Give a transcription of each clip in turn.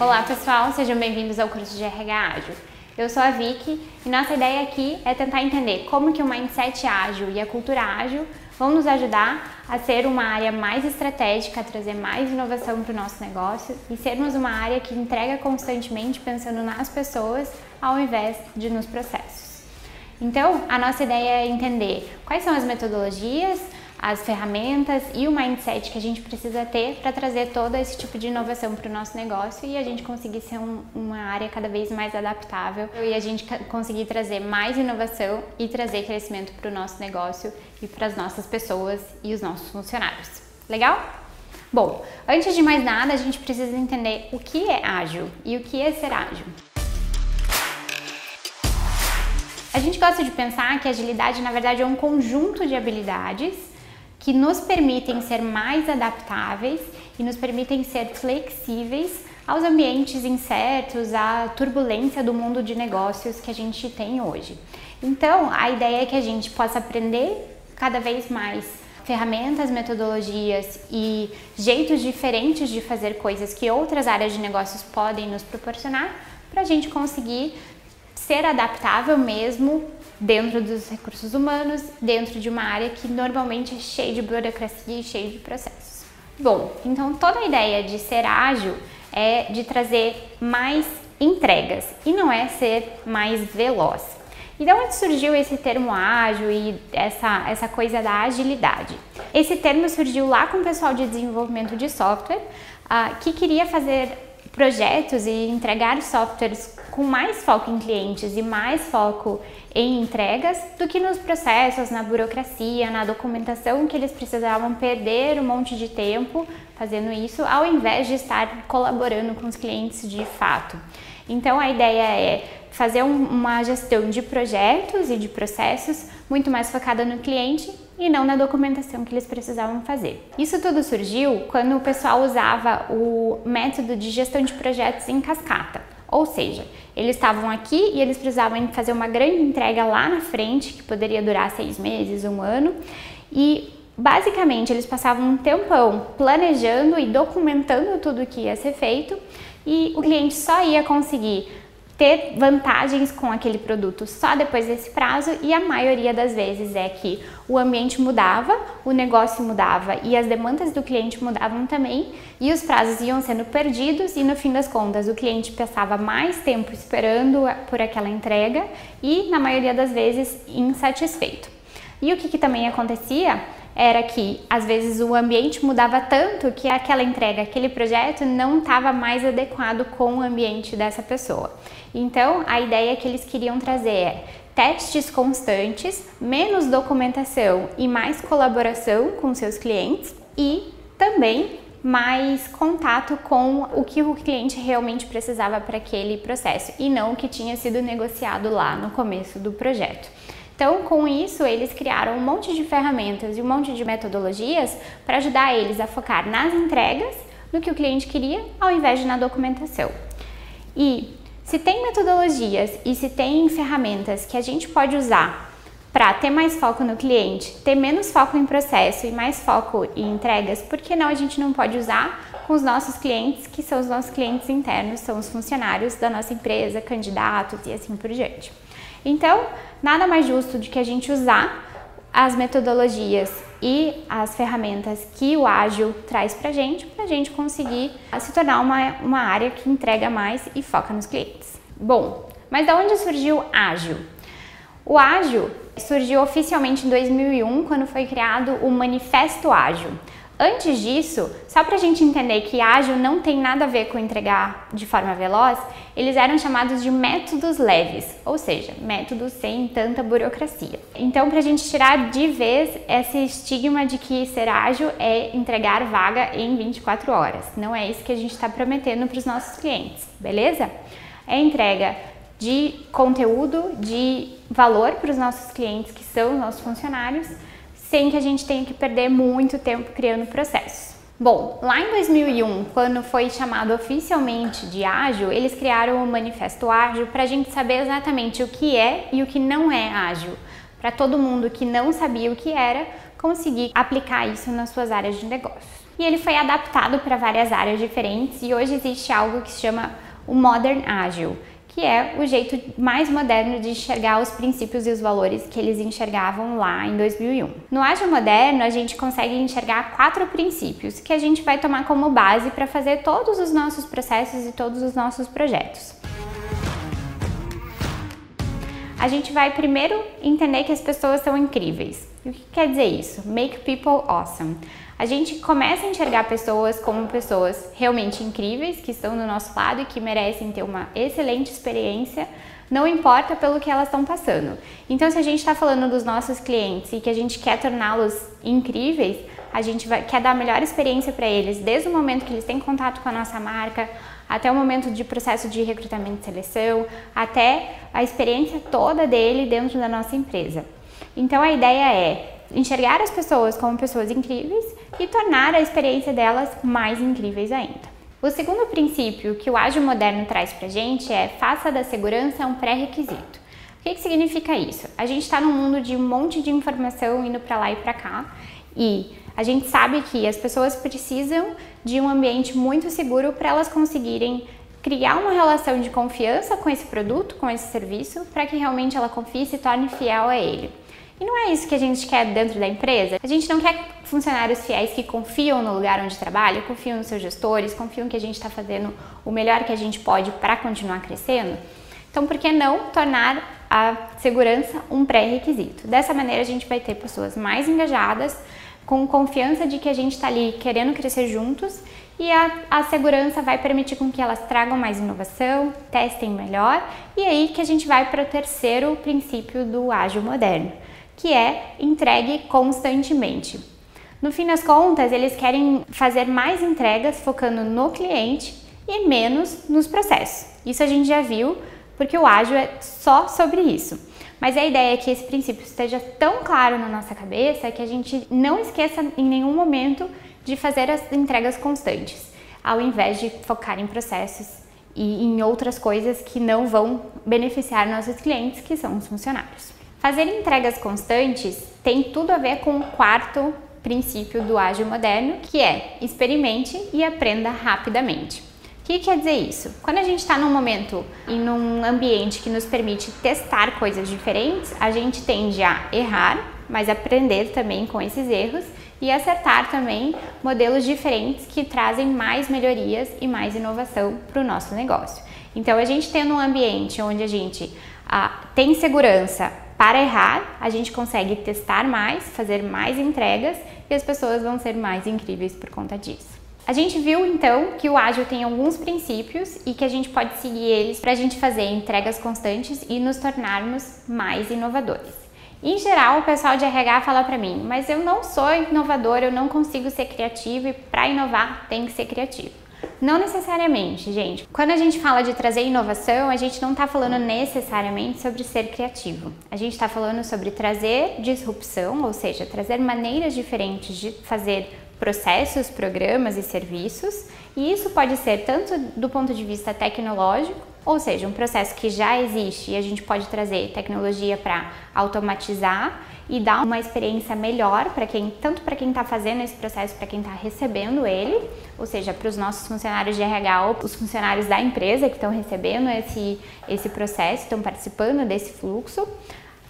Olá pessoal, sejam bem-vindos ao curso de RH Ágil. Eu sou a Vicky e nossa ideia aqui é tentar entender como que o mindset ágil e a cultura ágil vão nos ajudar a ser uma área mais estratégica, a trazer mais inovação para o nosso negócio e sermos uma área que entrega constantemente pensando nas pessoas ao invés de nos processos. Então, a nossa ideia é entender quais são as metodologias, as ferramentas e o mindset que a gente precisa ter para trazer todo esse tipo de inovação para o nosso negócio e a gente conseguir ser um, uma área cada vez mais adaptável e a gente conseguir trazer mais inovação e trazer crescimento para o nosso negócio e para as nossas pessoas e os nossos funcionários. Legal? Bom, antes de mais nada, a gente precisa entender o que é ágil e o que é ser ágil. A gente gosta de pensar que agilidade, na verdade, é um conjunto de habilidades que nos permitem ser mais adaptáveis e nos permitem ser flexíveis aos ambientes incertos, à turbulência do mundo de negócios que a gente tem hoje. Então, a ideia é que a gente possa aprender cada vez mais ferramentas, metodologias e jeitos diferentes de fazer coisas que outras áreas de negócios podem nos proporcionar para a gente conseguir ser adaptável mesmo dentro dos recursos humanos, dentro de uma área que normalmente é cheia de burocracia e cheia de processos. Bom, então toda a ideia de ser ágil é de trazer mais entregas e não é ser mais veloz. E de onde surgiu esse termo ágil e essa, essa coisa da agilidade? Esse termo surgiu lá com o pessoal de desenvolvimento de software uh, que queria fazer projetos e entregar softwares com mais foco em clientes e mais foco em entregas do que nos processos, na burocracia, na documentação que eles precisavam perder um monte de tempo fazendo isso, ao invés de estar colaborando com os clientes de fato. Então a ideia é fazer um, uma gestão de projetos e de processos muito mais focada no cliente e não na documentação que eles precisavam fazer. Isso tudo surgiu quando o pessoal usava o método de gestão de projetos em cascata. Ou seja, eles estavam aqui e eles precisavam fazer uma grande entrega lá na frente, que poderia durar seis meses, um ano, e basicamente eles passavam um tempão planejando e documentando tudo o que ia ser feito, e o cliente só ia conseguir ter vantagens com aquele produto só depois desse prazo e a maioria das vezes é que o ambiente mudava, o negócio mudava e as demandas do cliente mudavam também e os prazos iam sendo perdidos e no fim das contas o cliente passava mais tempo esperando por aquela entrega e na maioria das vezes insatisfeito. E o que, que também acontecia era que às vezes o ambiente mudava tanto que aquela entrega, aquele projeto não estava mais adequado com o ambiente dessa pessoa. Então, a ideia que eles queriam trazer é testes constantes, menos documentação e mais colaboração com seus clientes e também mais contato com o que o cliente realmente precisava para aquele processo e não o que tinha sido negociado lá no começo do projeto. Então, com isso, eles criaram um monte de ferramentas e um monte de metodologias para ajudar eles a focar nas entregas no que o cliente queria, ao invés de na documentação. E se tem metodologias e se tem ferramentas que a gente pode usar para ter mais foco no cliente, ter menos foco em processo e mais foco em entregas, por que não a gente não pode usar com os nossos clientes, que são os nossos clientes internos, são os funcionários da nossa empresa, candidatos e assim por diante. Então, nada mais justo do que a gente usar as metodologias e as ferramentas que o ágil traz para a gente, para a gente conseguir se tornar uma, uma área que entrega mais e foca nos clientes. Bom, mas da onde surgiu ágil? O ágil surgiu oficialmente em 2001, quando foi criado o Manifesto Ágil. Antes disso, só para a gente entender que ágil não tem nada a ver com entregar de forma veloz, eles eram chamados de métodos leves, ou seja, métodos sem tanta burocracia. Então, para a gente tirar de vez esse estigma de que ser ágil é entregar vaga em 24 horas, não é isso que a gente está prometendo para os nossos clientes, beleza? É entrega de conteúdo, de valor para os nossos clientes, que são nossos funcionários sem que a gente tenha que perder muito tempo criando processos. Bom, lá em 2001, quando foi chamado oficialmente de ágil, eles criaram o Manifesto Ágil para a gente saber exatamente o que é e o que não é ágil, para todo mundo que não sabia o que era conseguir aplicar isso nas suas áreas de negócio. e ele foi adaptado para várias áreas diferentes e hoje existe algo que se chama o Modern Agile, que é o jeito mais moderno de enxergar os princípios e os valores que eles enxergavam lá em 2001. No Agile moderno, a gente consegue enxergar quatro princípios que a gente vai tomar como base para fazer todos os nossos processos e todos os nossos projetos. A gente vai primeiro entender que as pessoas são incríveis. E o que quer dizer isso? Make people awesome. A gente começa a enxergar pessoas como pessoas realmente incríveis, que estão do nosso lado e que merecem ter uma excelente experiência, não importa pelo que elas estão passando. Então, se a gente está falando dos nossos clientes e que a gente quer torná-los incríveis, a gente vai, quer dar a melhor experiência para eles, desde o momento que eles têm contato com a nossa marca, até o momento de processo de recrutamento e seleção, até a experiência toda dele dentro da nossa empresa. Então a ideia é enxergar as pessoas como pessoas incríveis e tornar a experiência delas mais incríveis ainda. O segundo princípio que o ágil moderno traz para gente é faça da segurança um pré-requisito. O que, que significa isso? A gente está num mundo de um monte de informação indo para lá e para cá e a gente sabe que as pessoas precisam de um ambiente muito seguro para elas conseguirem criar uma relação de confiança com esse produto, com esse serviço, para que realmente ela confie e se torne fiel a ele. E não é isso que a gente quer dentro da empresa. A gente não quer funcionários fiéis que confiam no lugar onde trabalha, confiam nos seus gestores, confiam que a gente está fazendo o melhor que a gente pode para continuar crescendo. Então, por que não tornar a segurança um pré-requisito? Dessa maneira, a gente vai ter pessoas mais engajadas, com confiança de que a gente está ali querendo crescer juntos e a, a, segurança vai permitir com que elas tragam mais inovação, testem melhor e aí que a gente vai para o terceiro princípio do ágil moderno, que é entregue constantemente. No fim das contas, eles querem fazer mais entregas focando no cliente e menos nos processos. Isso a gente já viu, porque o ágil é só sobre isso. Mas a ideia é que esse princípio esteja tão claro na nossa cabeça que a gente não esqueça em nenhum momento de fazer as entregas constantes, ao invés de focar em processos e em outras coisas que não vão beneficiar nossos clientes, que são os funcionários. Fazer entregas constantes tem tudo a ver com o quarto princípio do ágil moderno, que é experimente e aprenda rapidamente. O que quer dizer isso? Quando a gente está num momento e num ambiente que nos permite testar coisas diferentes, a gente tende a errar, mas aprender também com esses erros e acertar também modelos diferentes que trazem mais melhorias e mais inovação para o nosso negócio. Então, a gente tendo um ambiente onde a gente ah, tem segurança para errar, a gente consegue testar mais, fazer mais entregas e as pessoas vão ser mais incríveis por conta disso. A gente viu então que o ágil tem alguns princípios e que a gente pode seguir eles para a gente fazer entregas constantes e nos tornarmos mais inovadores. Em geral, o pessoal de RH fala para mim, mas eu não sou inovador, eu não consigo ser criativo e para inovar tem que ser criativo. Não necessariamente, gente. Quando a gente fala de trazer inovação, a gente não está falando necessariamente sobre ser criativo. A gente está falando sobre trazer disrupção, ou seja, trazer maneiras diferentes de fazer processos, programas e serviços, e isso pode ser tanto do ponto de vista tecnológico, ou seja, um processo que já existe e a gente pode trazer tecnologia para automatizar e dar uma experiência melhor para quem, tanto para quem está fazendo esse processo, para quem está recebendo ele, ou seja, para os nossos funcionários de RH ou os funcionários da empresa que estão recebendo esse, esse processo, estão participando desse fluxo,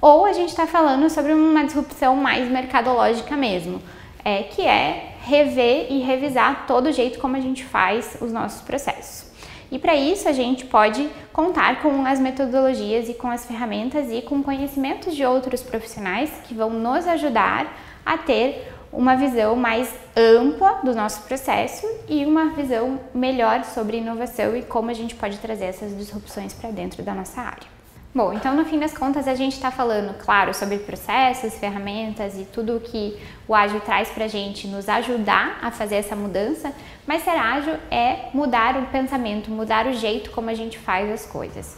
ou a gente está falando sobre uma disrupção mais mercadológica mesmo, é, que é rever e revisar todo o jeito como a gente faz os nossos processos. E para isso a gente pode contar com as metodologias e com as ferramentas e com conhecimentos de outros profissionais que vão nos ajudar a ter uma visão mais ampla do nosso processo e uma visão melhor sobre inovação e como a gente pode trazer essas disrupções para dentro da nossa área. Bom, então no fim das contas a gente está falando, claro, sobre processos, ferramentas e tudo o que o ágil traz para a gente nos ajudar a fazer essa mudança, mas ser ágil é mudar o pensamento, mudar o jeito como a gente faz as coisas.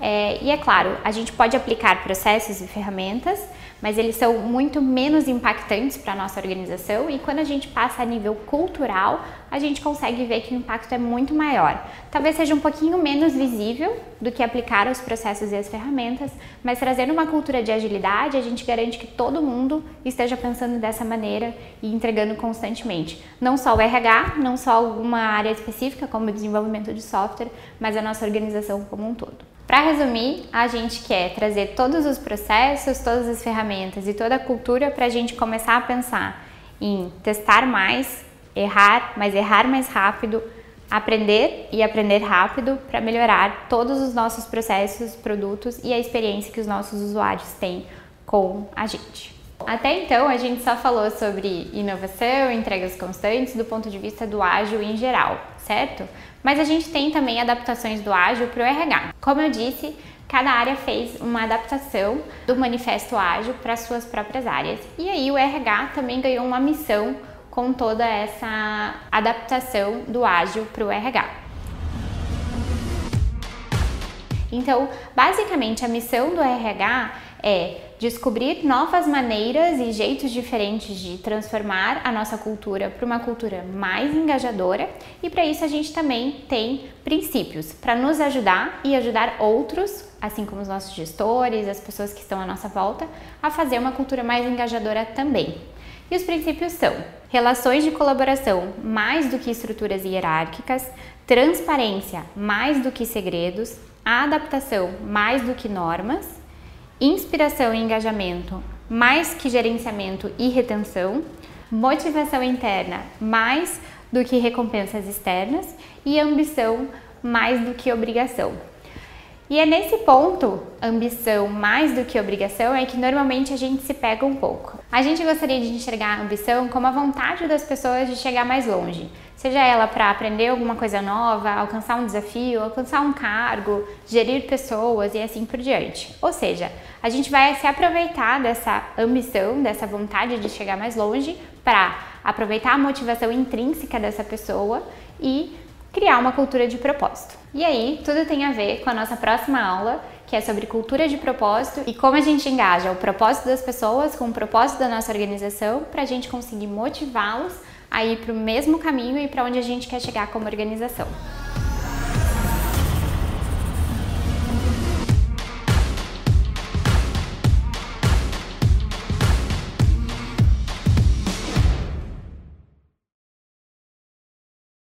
É, e é claro, a gente pode aplicar processos e ferramentas, mas eles são muito menos impactantes para a nossa organização e quando a gente passa a nível cultural, a gente consegue ver que o impacto é muito maior. Talvez seja um pouquinho menos visível do que aplicar os processos e as ferramentas, mas trazendo uma cultura de agilidade, a gente garante que todo mundo esteja pensando dessa maneira e entregando constantemente. Não só o RH, não só alguma área específica, como o desenvolvimento de software, mas a nossa organização como um todo. Para resumir, a gente quer trazer todos os processos, todas as ferramentas e toda a cultura para a gente começar a pensar em testar mais, errar, mas errar mais rápido, aprender e aprender rápido para melhorar todos os nossos processos, produtos e a experiência que os nossos usuários têm com a gente. Até então, a gente só falou sobre inovação, entregas constantes do ponto de vista do ágil em geral, certo? Mas a gente tem também adaptações do ágil para o RH. Como eu disse, cada área fez uma adaptação do manifesto ágil para suas próprias áreas. E aí o RH também ganhou uma missão com toda essa adaptação do ágil para o RH. Então, basicamente, a missão do RH é descobrir novas maneiras e jeitos diferentes de transformar a nossa cultura para uma cultura mais engajadora e para isso a gente também tem princípios para nos ajudar e ajudar outros, assim como os nossos gestores, as pessoas que estão à nossa volta, a fazer uma cultura mais engajadora também. E os princípios são relações de colaboração mais do que estruturas hierárquicas, transparência mais do que segredos, adaptação mais do que normas, inspiração e engajamento mais que gerenciamento e retenção, motivação interna mais do que recompensas externas e ambição mais do que obrigação. E é nesse ponto, ambição mais do que obrigação, é que normalmente a gente se pega um pouco. A gente gostaria de enxergar a ambição como a vontade das pessoas de chegar mais longe, seja ela para aprender alguma coisa nova, alcançar um desafio, alcançar um cargo, gerir pessoas e assim por diante. Ou seja, a gente vai se aproveitar dessa ambição, dessa vontade de chegar mais longe para aproveitar a motivação intrínseca dessa pessoa e criar uma cultura de propósito. E aí, tudo tem a ver com a nossa próxima aula, que é sobre cultura de propósito e como a gente engaja o propósito das pessoas com o propósito da nossa organização para a gente conseguir motivá-los a ir para o mesmo caminho e para onde a gente quer chegar como organização.